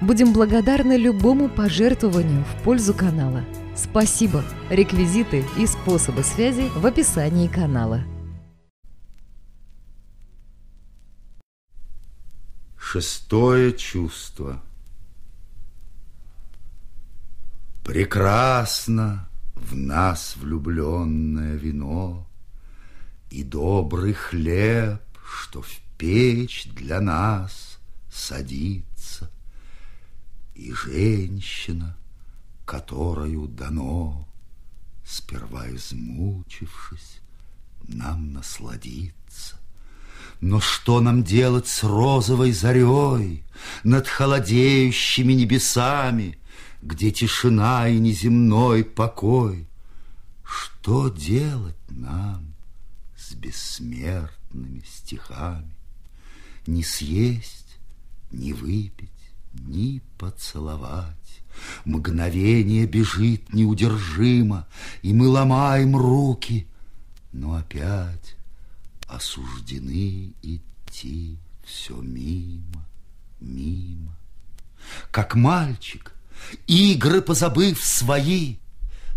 Будем благодарны любому пожертвованию в пользу канала. Спасибо! Реквизиты и способы связи в описании канала. Шестое чувство. Прекрасно в нас влюбленное вино И добрый хлеб, что в печь для нас садится, И женщина, которою дано, Сперва измучившись, нам насладиться. Но что нам делать с розовой зарей Над холодеющими небесами, Где тишина и неземной покой? Что делать нам с бессмертными стихами? Не съесть, не выпить, ни поцеловать. Мгновение бежит неудержимо, И мы ломаем руки, но опять осуждены идти все мимо, мимо. Как мальчик, игры позабыв свои,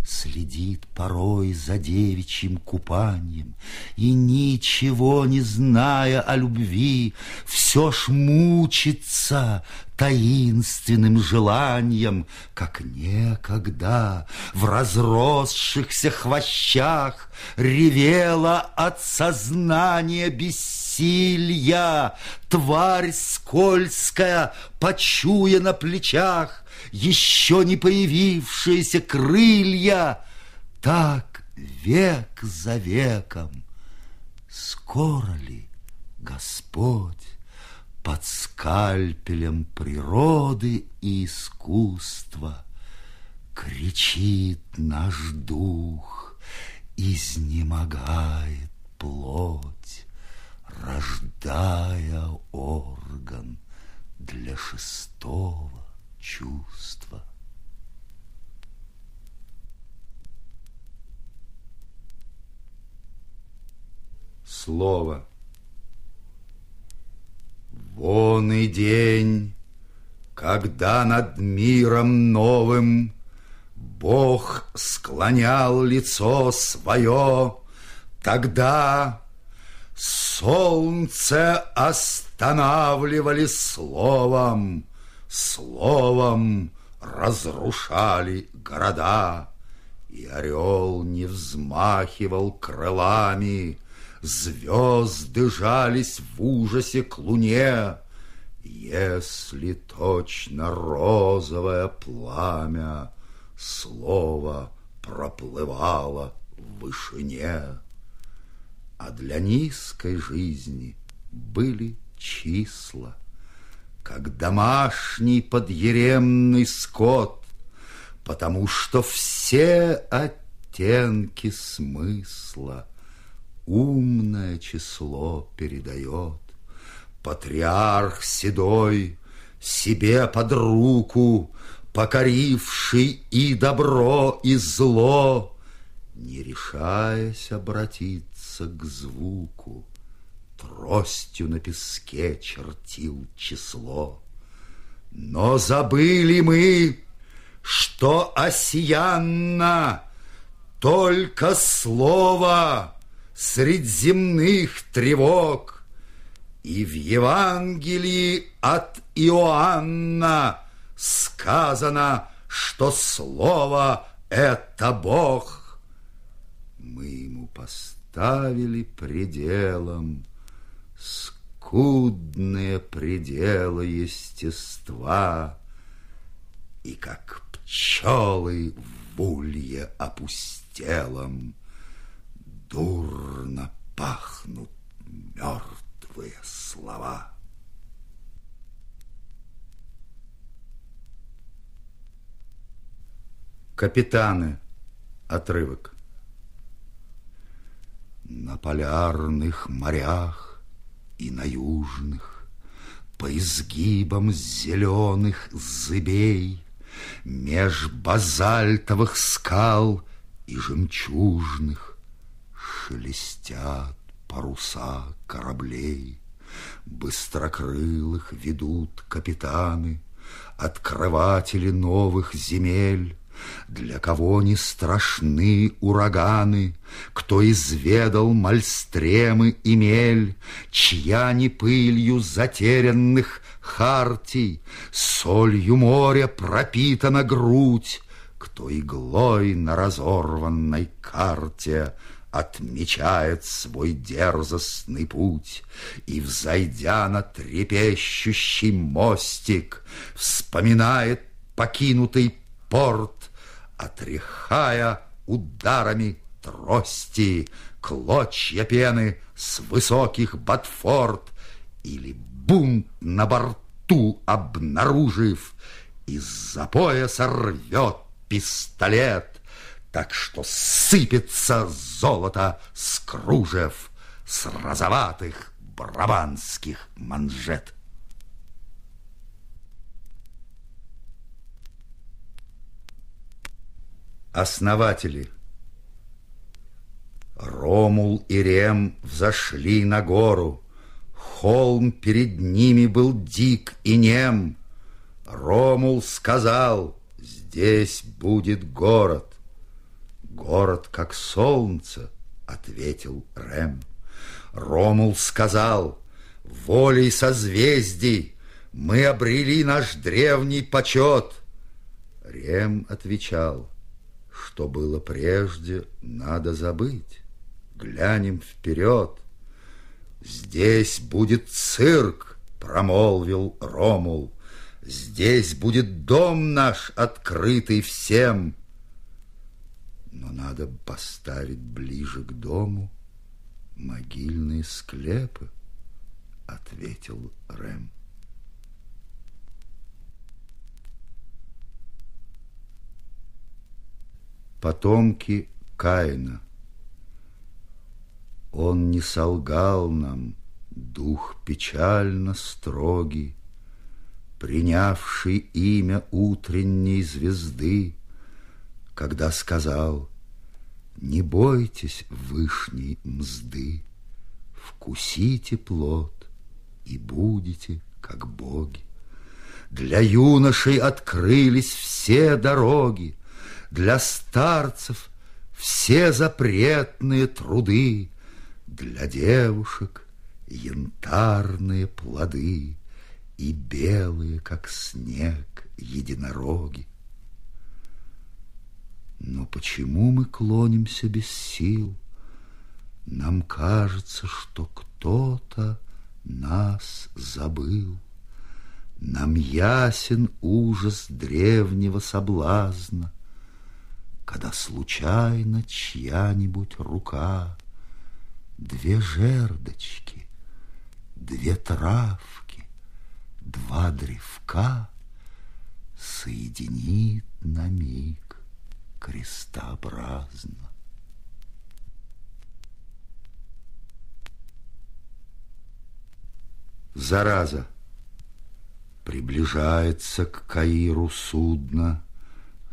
Следит порой за девичьим купанием И, ничего не зная о любви, Все ж мучится таинственным желанием, Как некогда в разросшихся хвощах Ревела от сознания бессилья Тварь скользкая, почуя на плечах еще не появившиеся крылья. Так век за веком. Скоро ли Господь под скальпелем природы и искусства кричит наш дух, изнемогает плоть, рождая орган для шестого чувства. Слово. Вон и день, когда над миром новым Бог склонял лицо свое, Тогда солнце останавливали словом, Словом разрушали города, И орел не взмахивал крылами, Звезды жались в ужасе к луне, Если точно розовое пламя Слово проплывало в вышине. А для низкой жизни были числа — как домашний подъеремный скот, потому что все оттенки смысла умное число передает. Патриарх седой себе под руку, покоривший и добро, и зло, не решаясь обратиться к звуку, тростью на песке чертил число. Но забыли мы, что осиянно только слово средь земных тревог, и в Евангелии от Иоанна сказано, что слово — это Бог. Мы ему поставили пределом скудные пределы естества, И как пчелы в улье опустелом Дурно пахнут мертвые слова. Капитаны. Отрывок. На полярных морях и на южных, По изгибам зеленых зыбей, Меж базальтовых скал и жемчужных Шелестят паруса кораблей. Быстрокрылых ведут капитаны, Открыватели новых земель, для кого не страшны ураганы, Кто изведал мальстремы и мель, Чья не пылью затерянных хартий, Солью моря пропитана грудь, Кто иглой на разорванной карте Отмечает свой дерзостный путь? И, взойдя на трепещущий мостик, Вспоминает покинутый порт, Отряхая ударами трости Клочья пены с высоких ботфорд Или бунт на борту обнаружив, Из-за пояса рвет пистолет, так что сыпется золото с кружев, с розоватых брабанских манжет. Основатели Ромул и Рем взошли на гору, Холм перед ними был дик и нем. Ромул сказал, здесь будет город. Город как солнце, ответил Рэм. Ромул сказал, волей созвездий мы обрели наш древний почет. Рем отвечал, что было прежде, надо забыть. Глянем вперед. Здесь будет цирк, промолвил Ромул. Здесь будет дом наш, открытый всем но надо поставить ближе к дому могильные склепы, ответил Рэм. Потомки Каина. Он не солгал нам, дух печально строгий, Принявший имя утренней звезды, когда сказал, не бойтесь вышней мзды, вкусите плод и будете как боги. Для юношей открылись все дороги, для старцев все запретные труды, для девушек янтарные плоды и белые, как снег, единороги. Но почему мы клонимся без сил? Нам кажется, что кто-то нас забыл. Нам ясен ужас древнего соблазна, Когда случайно чья-нибудь рука Две жердочки, две травки, два древка Соединит на миг крестообразно. Зараза. Приближается к Каиру судно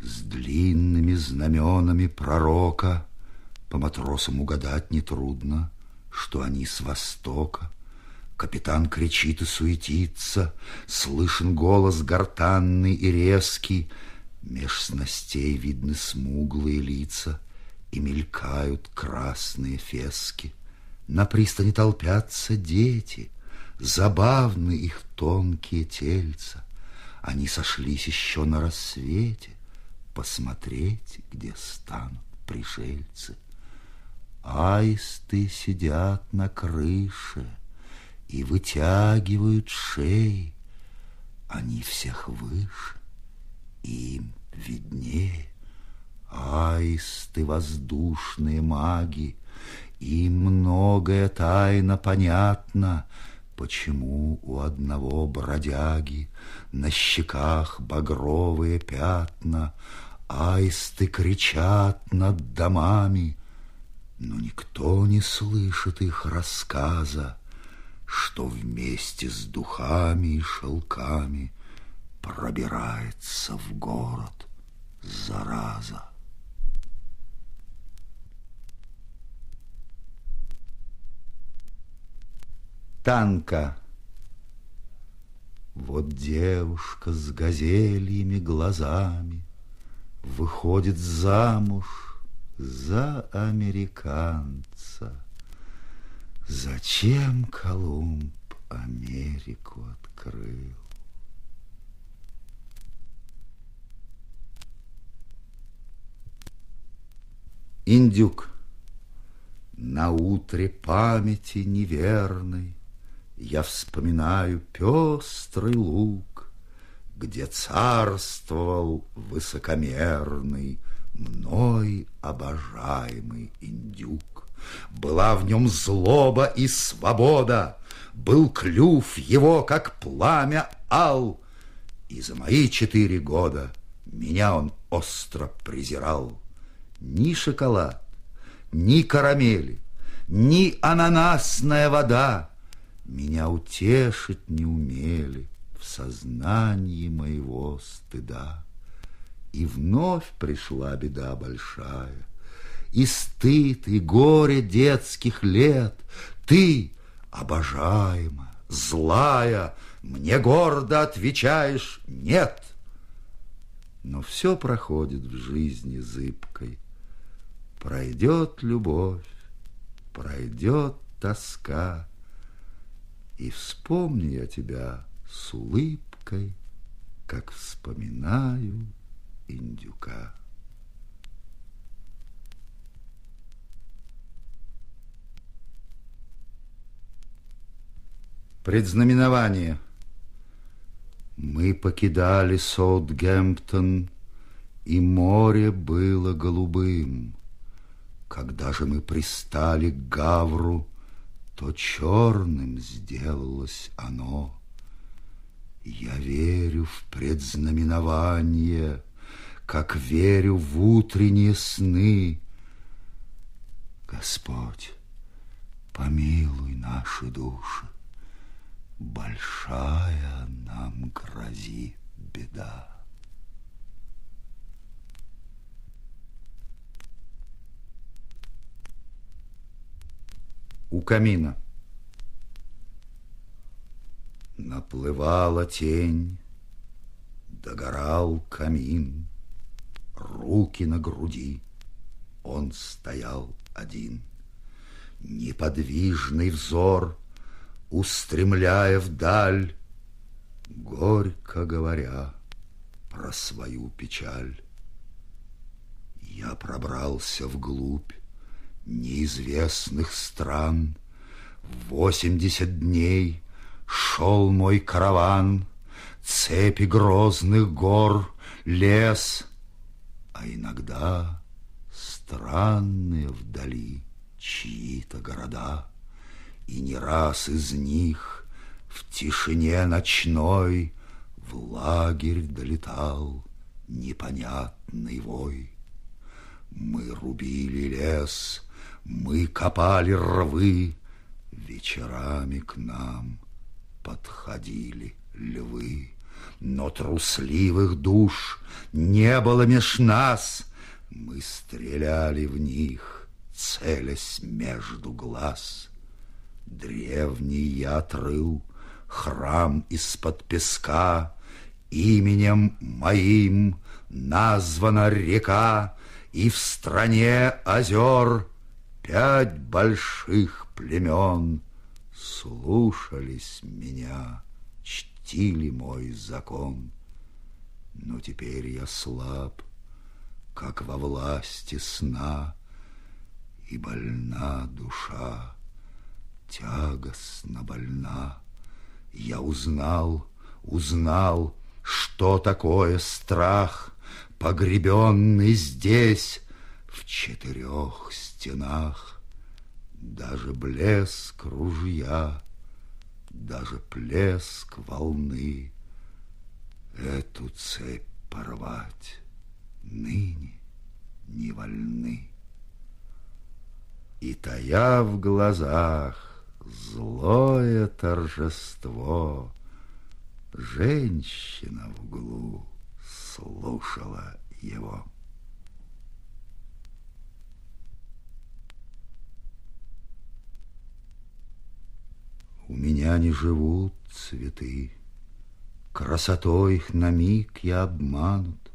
С длинными знаменами пророка. По матросам угадать нетрудно, Что они с востока. Капитан кричит и суетится, Слышен голос гортанный и резкий, Меж снастей видны смуглые лица И мелькают красные фески. На пристани толпятся дети, Забавны их тонкие тельца. Они сошлись еще на рассвете Посмотреть, где станут пришельцы. Аисты сидят на крыше И вытягивают шеи, Они всех выше им виднее. Аисты воздушные маги, им многое тайно понятно, Почему у одного бродяги На щеках багровые пятна, Аисты кричат над домами, но никто не слышит их рассказа, Что вместе с духами и шелками Пробирается в город зараза. Танка Вот девушка с газельями глазами Выходит замуж за американца. Зачем Колумб Америку открыл? Индюк. На утре памяти неверной Я вспоминаю пестрый луг, Где царствовал высокомерный Мной обожаемый индюк. Была в нем злоба и свобода, Был клюв его, как пламя ал, И за мои четыре года Меня он остро презирал. Ни шоколад, ни карамели, ни ананасная вода Меня утешить не умели в сознании моего стыда. И вновь пришла беда большая, И стыд, и горе детских лет. Ты, обожаемая, злая, Мне гордо отвечаешь «нет». Но все проходит в жизни зыбкой, Пройдет любовь, пройдет тоска, И вспомню я тебя с улыбкой, Как вспоминаю индюка. Предзнаменование. Мы покидали Саутгемптон, и море было голубым. Когда же мы пристали к Гавру, то черным сделалось оно. Я верю в предзнаменование, как верю в утренние сны. Господь, помилуй наши души, большая нам грозит беда. У камина. Наплывала тень, догорал камин, руки на груди. Он стоял один, неподвижный взор, устремляя вдаль, горько говоря про свою печаль. Я пробрался вглубь, неизвестных стран. Восемьдесят дней шел мой караван, Цепи грозных гор, лес, А иногда странные вдали чьи-то города, И не раз из них в тишине ночной В лагерь долетал непонятный вой. Мы рубили лес, мы копали рвы, вечерами к нам подходили львы. Но трусливых душ не было меж нас, Мы стреляли в них, целясь между глаз. Древний я отрыл храм из-под песка, Именем моим названа река, И в стране озер Пять больших племен слушались меня, чтили мой закон. Но теперь я слаб, как во власти сна, И больна душа, тягостно больна. Я узнал, узнал, что такое страх, Погребенный здесь, в четырех стенах Даже блеск ружья, даже плеск волны Эту цепь порвать ныне вольны. И тая в глазах злое торжество, Женщина в углу слушала его. У меня не живут цветы, Красотой их на миг я обманут,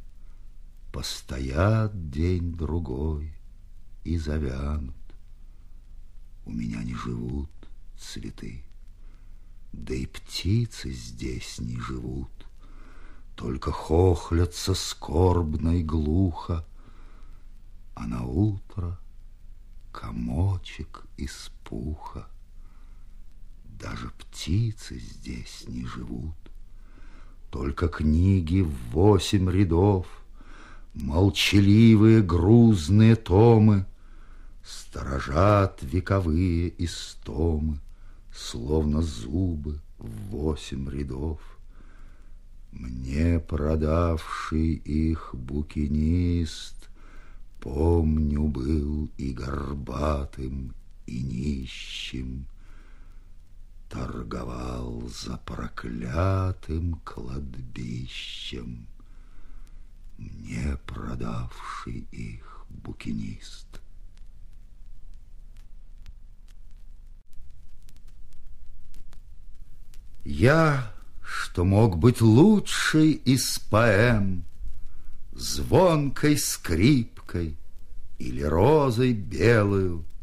Постоят день-другой и завянут. У меня не живут цветы, Да и птицы здесь не живут, Только хохлятся скорбно и глухо, А на утро комочек из пуха. Даже птицы здесь не живут. Только книги в восемь рядов, Молчаливые грузные томы, Сторожат вековые истомы, Словно зубы в восемь рядов. Мне продавший их букинист, Помню, был и горбатым, и нищим, торговал за проклятым кладбищем, мне продавший их букинист. Я, что мог быть лучшей из поэм, Звонкой скрипкой или розой белую —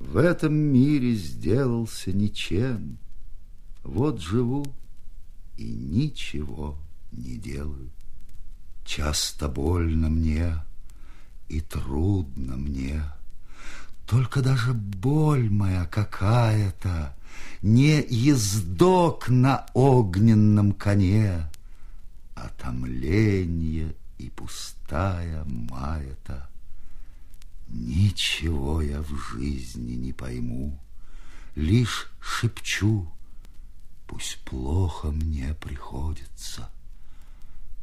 в этом мире сделался ничем. Вот живу и ничего не делаю. Часто больно мне и трудно мне. Только даже боль моя какая-то Не ездок на огненном коне, А томление и пустая мая-то. Ничего я в жизни не пойму, Лишь шепчу, пусть плохо мне приходится.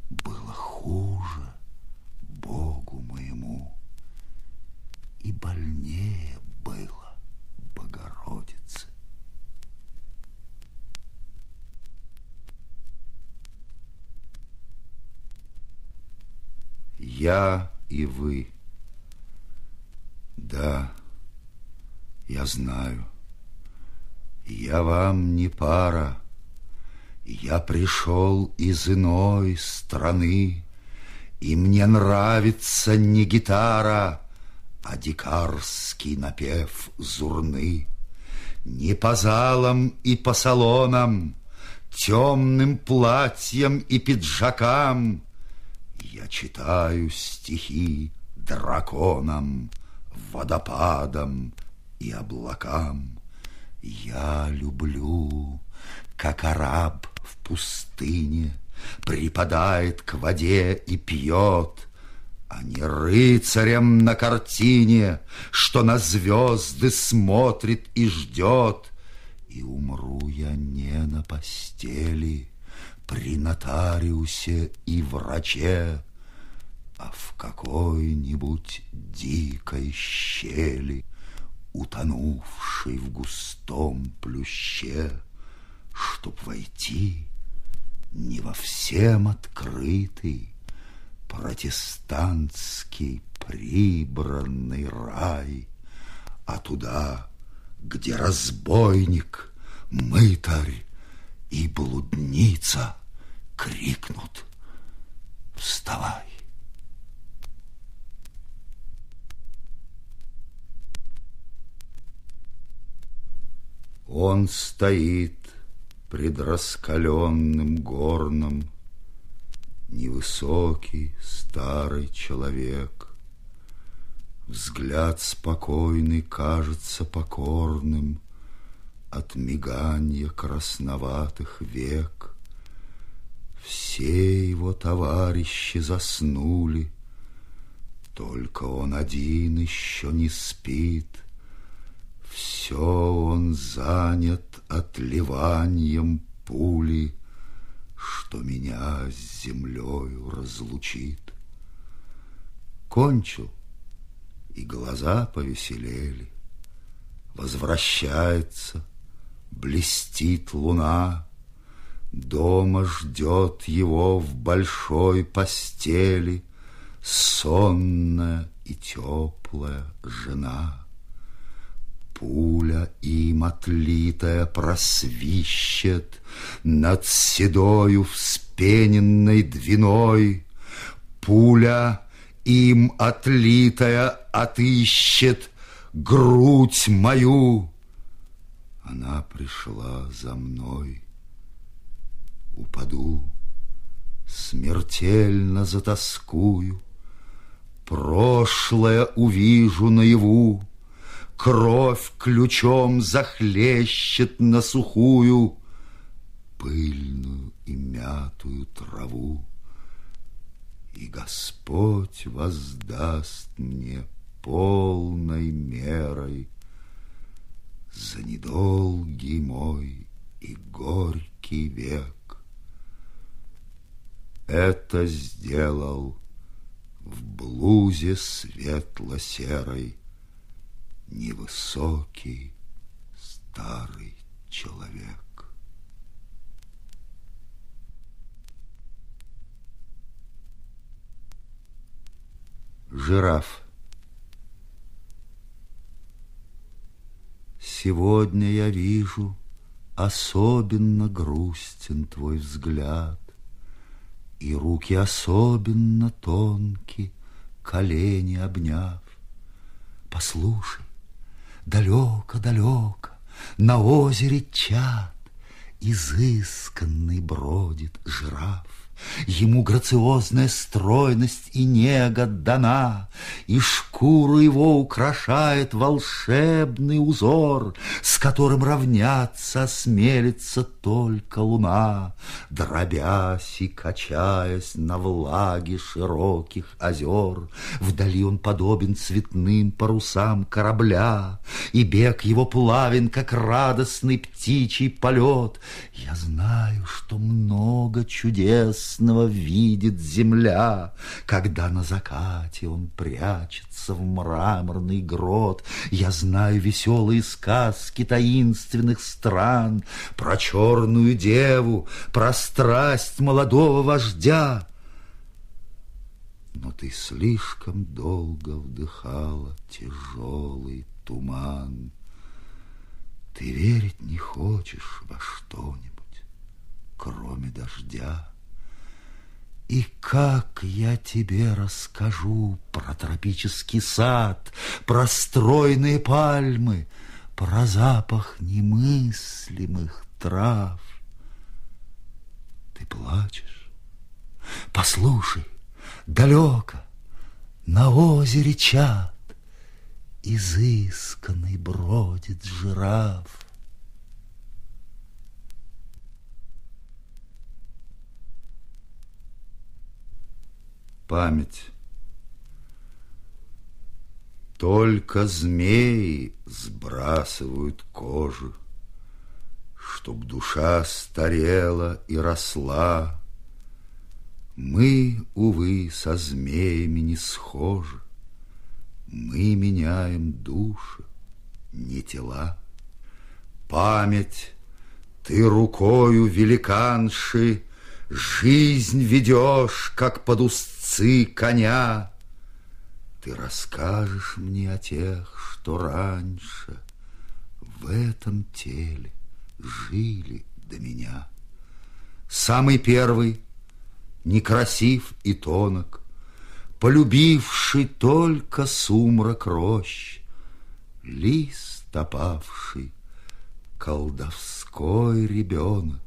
Было хуже Богу моему, И больнее было Богородице. Я и вы — да, я знаю. Я вам не пара. Я пришел из иной страны, И мне нравится не гитара, А дикарский напев зурны. Не по залам и по салонам, Темным платьям и пиджакам Я читаю стихи драконам — водопадам и облакам. Я люблю, как араб в пустыне Припадает к воде и пьет, А не рыцарем на картине, Что на звезды смотрит и ждет. И умру я не на постели, При нотариусе и враче, а в какой-нибудь дикой щели, Утонувшей в густом плюще, Чтоб войти не во всем открытый Протестантский прибранный рай, А туда, где разбойник, мытарь и блудница крикнут «Вставай!» Он стоит пред раскаленным горном, Невысокий старый человек. Взгляд спокойный кажется покорным От миганья красноватых век. Все его товарищи заснули, Только он один еще не спит — все он занят отливанием пули, Что меня с землею разлучит. Кончил и глаза повеселели. Возвращается, блестит луна, Дома ждет его в большой постели Сонная и теплая жена. Пуля им отлитая просвищет Над седою вспененной двиной. Пуля им отлитая отыщет грудь мою. Она пришла за мной. Упаду, смертельно затаскую, Прошлое увижу наяву, Кровь ключом захлещет на сухую, Пыльную и мятую траву. И Господь воздаст мне полной мерой За недолгий мой и горький век. Это сделал в блузе светло-серой Невысокий старый человек. Жираф Сегодня я вижу, особенно грустен твой взгляд, И руки особенно тонки, колени обняв. Послушай, далеко-далеко на озере чат Изысканный бродит жираф. Ему грациозная стройность и нега дана, И шкуру его украшает волшебный узор, С которым равняться осмелится только луна, Дробясь и качаясь на влаге широких озер. Вдали он подобен цветным парусам корабля, И бег его плавен, как радостный птичий полет. Я знаю, что много чудес ясного видит земля, Когда на закате он прячется в мраморный грот. Я знаю веселые сказки таинственных стран Про черную деву, про страсть молодого вождя. Но ты слишком долго вдыхала тяжелый туман. Ты верить не хочешь во что-нибудь, кроме дождя. И как я тебе расскажу про тропический сад, про стройные пальмы, про запах немыслимых трав. Ты плачешь? Послушай, далеко, на озере чат, изысканный бродит жираф. Память. Только змеи сбрасывают кожу, Чтоб душа старела и росла. Мы, увы, со змеями не схожи, Мы меняем души, не тела. Память, ты рукою великанши Жизнь ведешь, как под узцы коня. Ты расскажешь мне о тех, что раньше В этом теле жили до меня. Самый первый, некрасив и тонок, Полюбивший только сумрак рощ, Лист опавший, колдовской ребенок,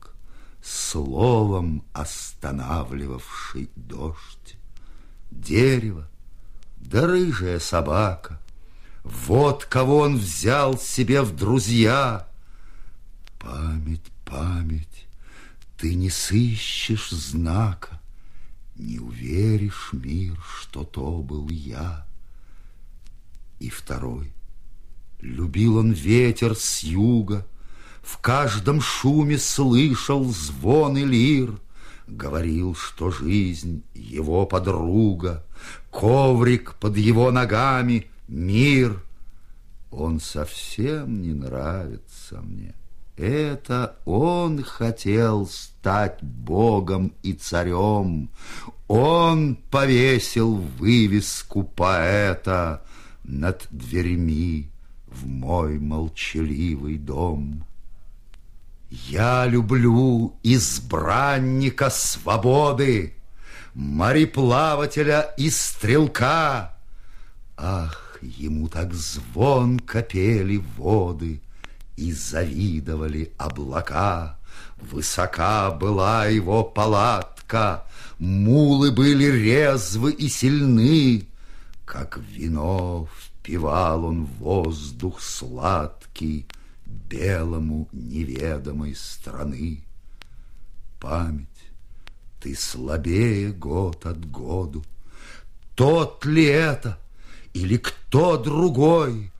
словом останавливавший дождь. Дерево, да рыжая собака, вот кого он взял себе в друзья. Память, память, ты не сыщешь знака, не уверишь, мир, что то был я. И второй, любил он ветер с юга, в каждом шуме слышал звон и лир, Говорил, что жизнь его подруга, Коврик под его ногами, мир, он совсем не нравится мне. Это он хотел стать богом и царем. Он повесил вывеску поэта над дверьми в мой молчаливый дом. Я люблю избранника свободы, мореплавателя и стрелка. Ах, ему так звонко пели воды и завидовали облака. Высока была его палатка, мулы были резвы и сильны, как вино впивал он воздух сладкий белому неведомой страны. Память, ты слабее год от году. Тот ли это или кто другой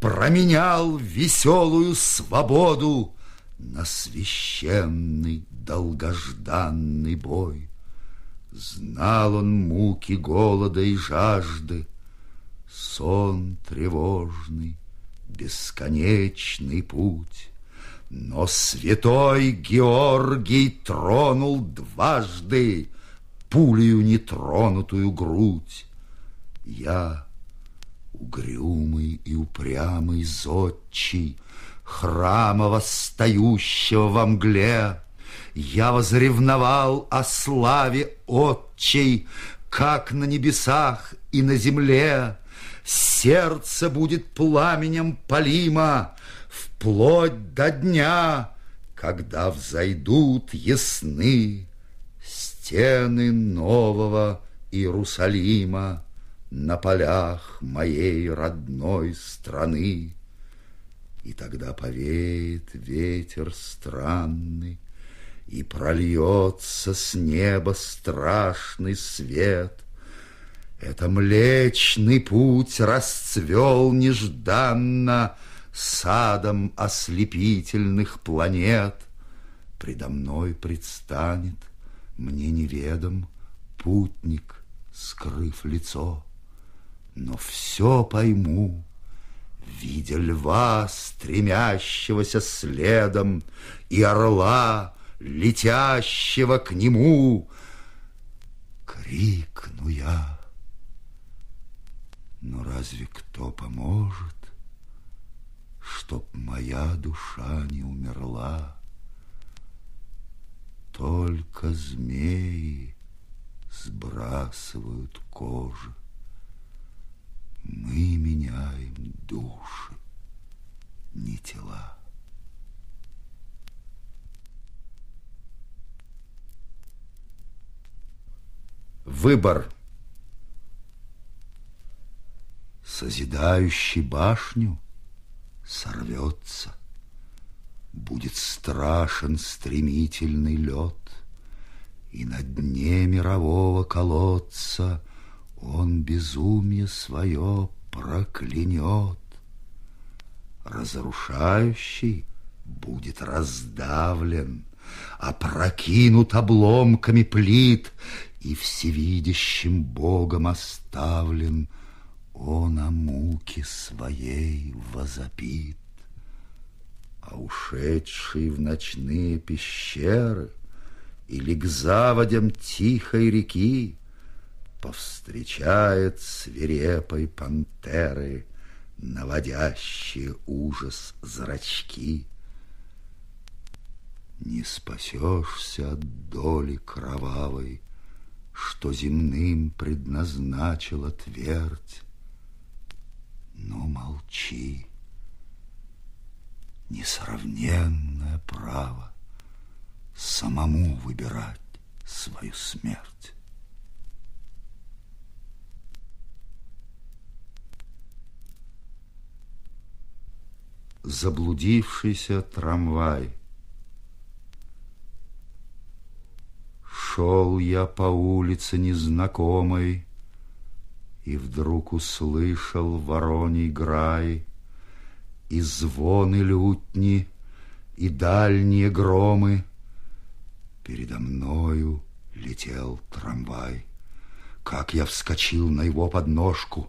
променял веселую свободу на священный долгожданный бой? Знал он муки голода и жажды, сон тревожный, бесконечный путь. Но святой Георгий тронул дважды пулею нетронутую грудь. Я, угрюмый и упрямый зодчий, храма восстающего во мгле, я возревновал о славе отчей, как на небесах и на земле. Сердце будет пламенем полима Вплоть до дня, Когда взойдут ясны Стены нового Иерусалима На полях моей родной страны. И тогда повеет ветер странный, И прольется с неба страшный свет, это Млечный Путь расцвел нежданно Садом ослепительных планет. Предо мной предстанет, мне неведом, Путник, скрыв лицо. Но все пойму, Видя льва, стремящегося следом, И орла, летящего к нему, Крикну я — но разве кто поможет, Чтоб моя душа не умерла? Только змеи сбрасывают кожи. Мы меняем души, не тела. Выбор – созидающий башню, сорвется. Будет страшен стремительный лед, И на дне мирового колодца Он безумие свое проклянет. Разрушающий будет раздавлен, Опрокинут обломками плит И всевидящим Богом оставлен — он о муке своей возопит, А ушедший в ночные пещеры Или к заводям тихой реки Повстречает свирепой пантеры Наводящие ужас зрачки. Не спасешься от доли кровавой, Что земным предназначила твердь, но молчи. Несравненное право самому выбирать свою смерть. Заблудившийся трамвай. Шел я по улице незнакомой, и вдруг услышал вороний грай, И звоны лютни, и дальние громы. Передо мною летел трамвай. Как я вскочил на его подножку,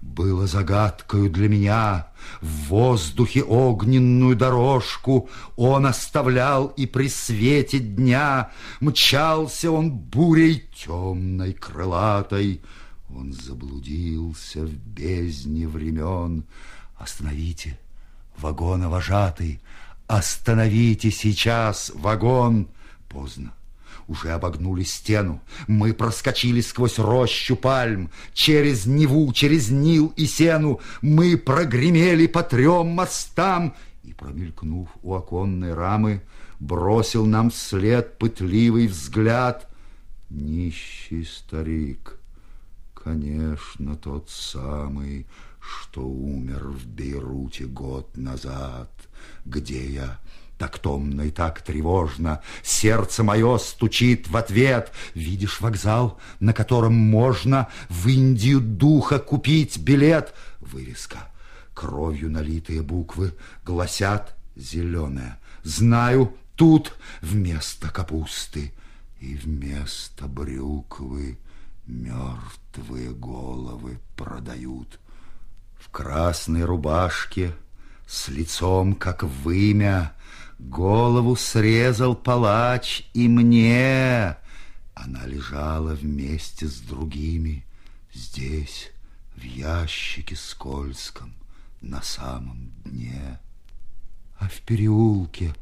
было загадкою для меня. В воздухе огненную дорожку Он оставлял и при свете дня Мчался он бурей темной крылатой. Он заблудился в бездне времен. Остановите, вагоновожатый, Остановите сейчас вагон. Поздно уже обогнули стену. Мы проскочили сквозь рощу пальм, через Неву, через Нил и Сену. Мы прогремели по трем мостам и, промелькнув у оконной рамы, бросил нам вслед пытливый взгляд. Нищий старик, конечно, тот самый, что умер в Бейруте год назад, где я так томно и так тревожно. Сердце мое стучит в ответ. Видишь вокзал, на котором можно в Индию духа купить билет? Вывеска. Кровью налитые буквы гласят зеленое. Знаю, тут вместо капусты и вместо брюквы мертвые головы продают. В красной рубашке с лицом, как вымя, Голову срезал палач и мне. Она лежала вместе с другими здесь, в ящике скользком, на самом дне. А в переулке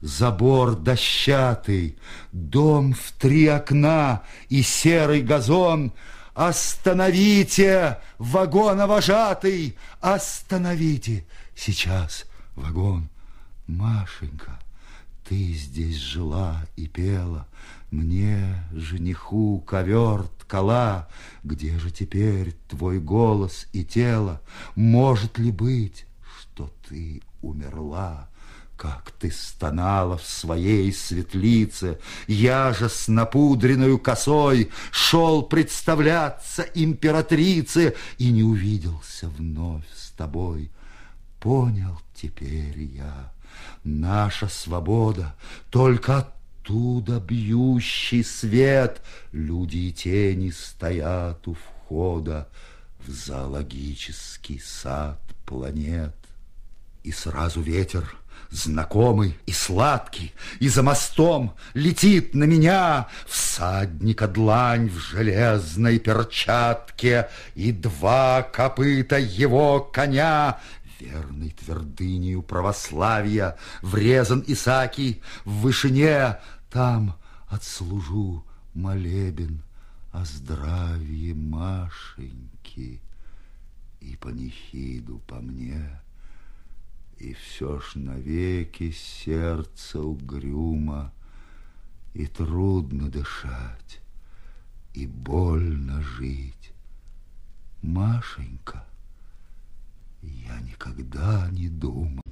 забор дощатый, дом в три окна и серый газон. Остановите, вагоновожатый, остановите сейчас вагон. Машенька, ты здесь жила и пела, Мне, жениху, ковер ткала. Где же теперь твой голос и тело? Может ли быть, что ты умерла? Как ты стонала в своей светлице, Я же с напудренную косой Шел представляться императрице И не увиделся вновь с тобой. Понял теперь я, Наша свобода только оттуда бьющий свет. Люди и тени стоят у входа в зоологический сад планет. И сразу ветер, знакомый и сладкий, И за мостом летит на меня Всадника длань в железной перчатке И два копыта его коня Верной твердынею православия Врезан Исаки в вышине, Там отслужу молебен О здравии Машеньки И панихиду по мне. И все ж навеки сердце угрюмо, И трудно дышать, и больно жить. Машенька, я никогда не думал.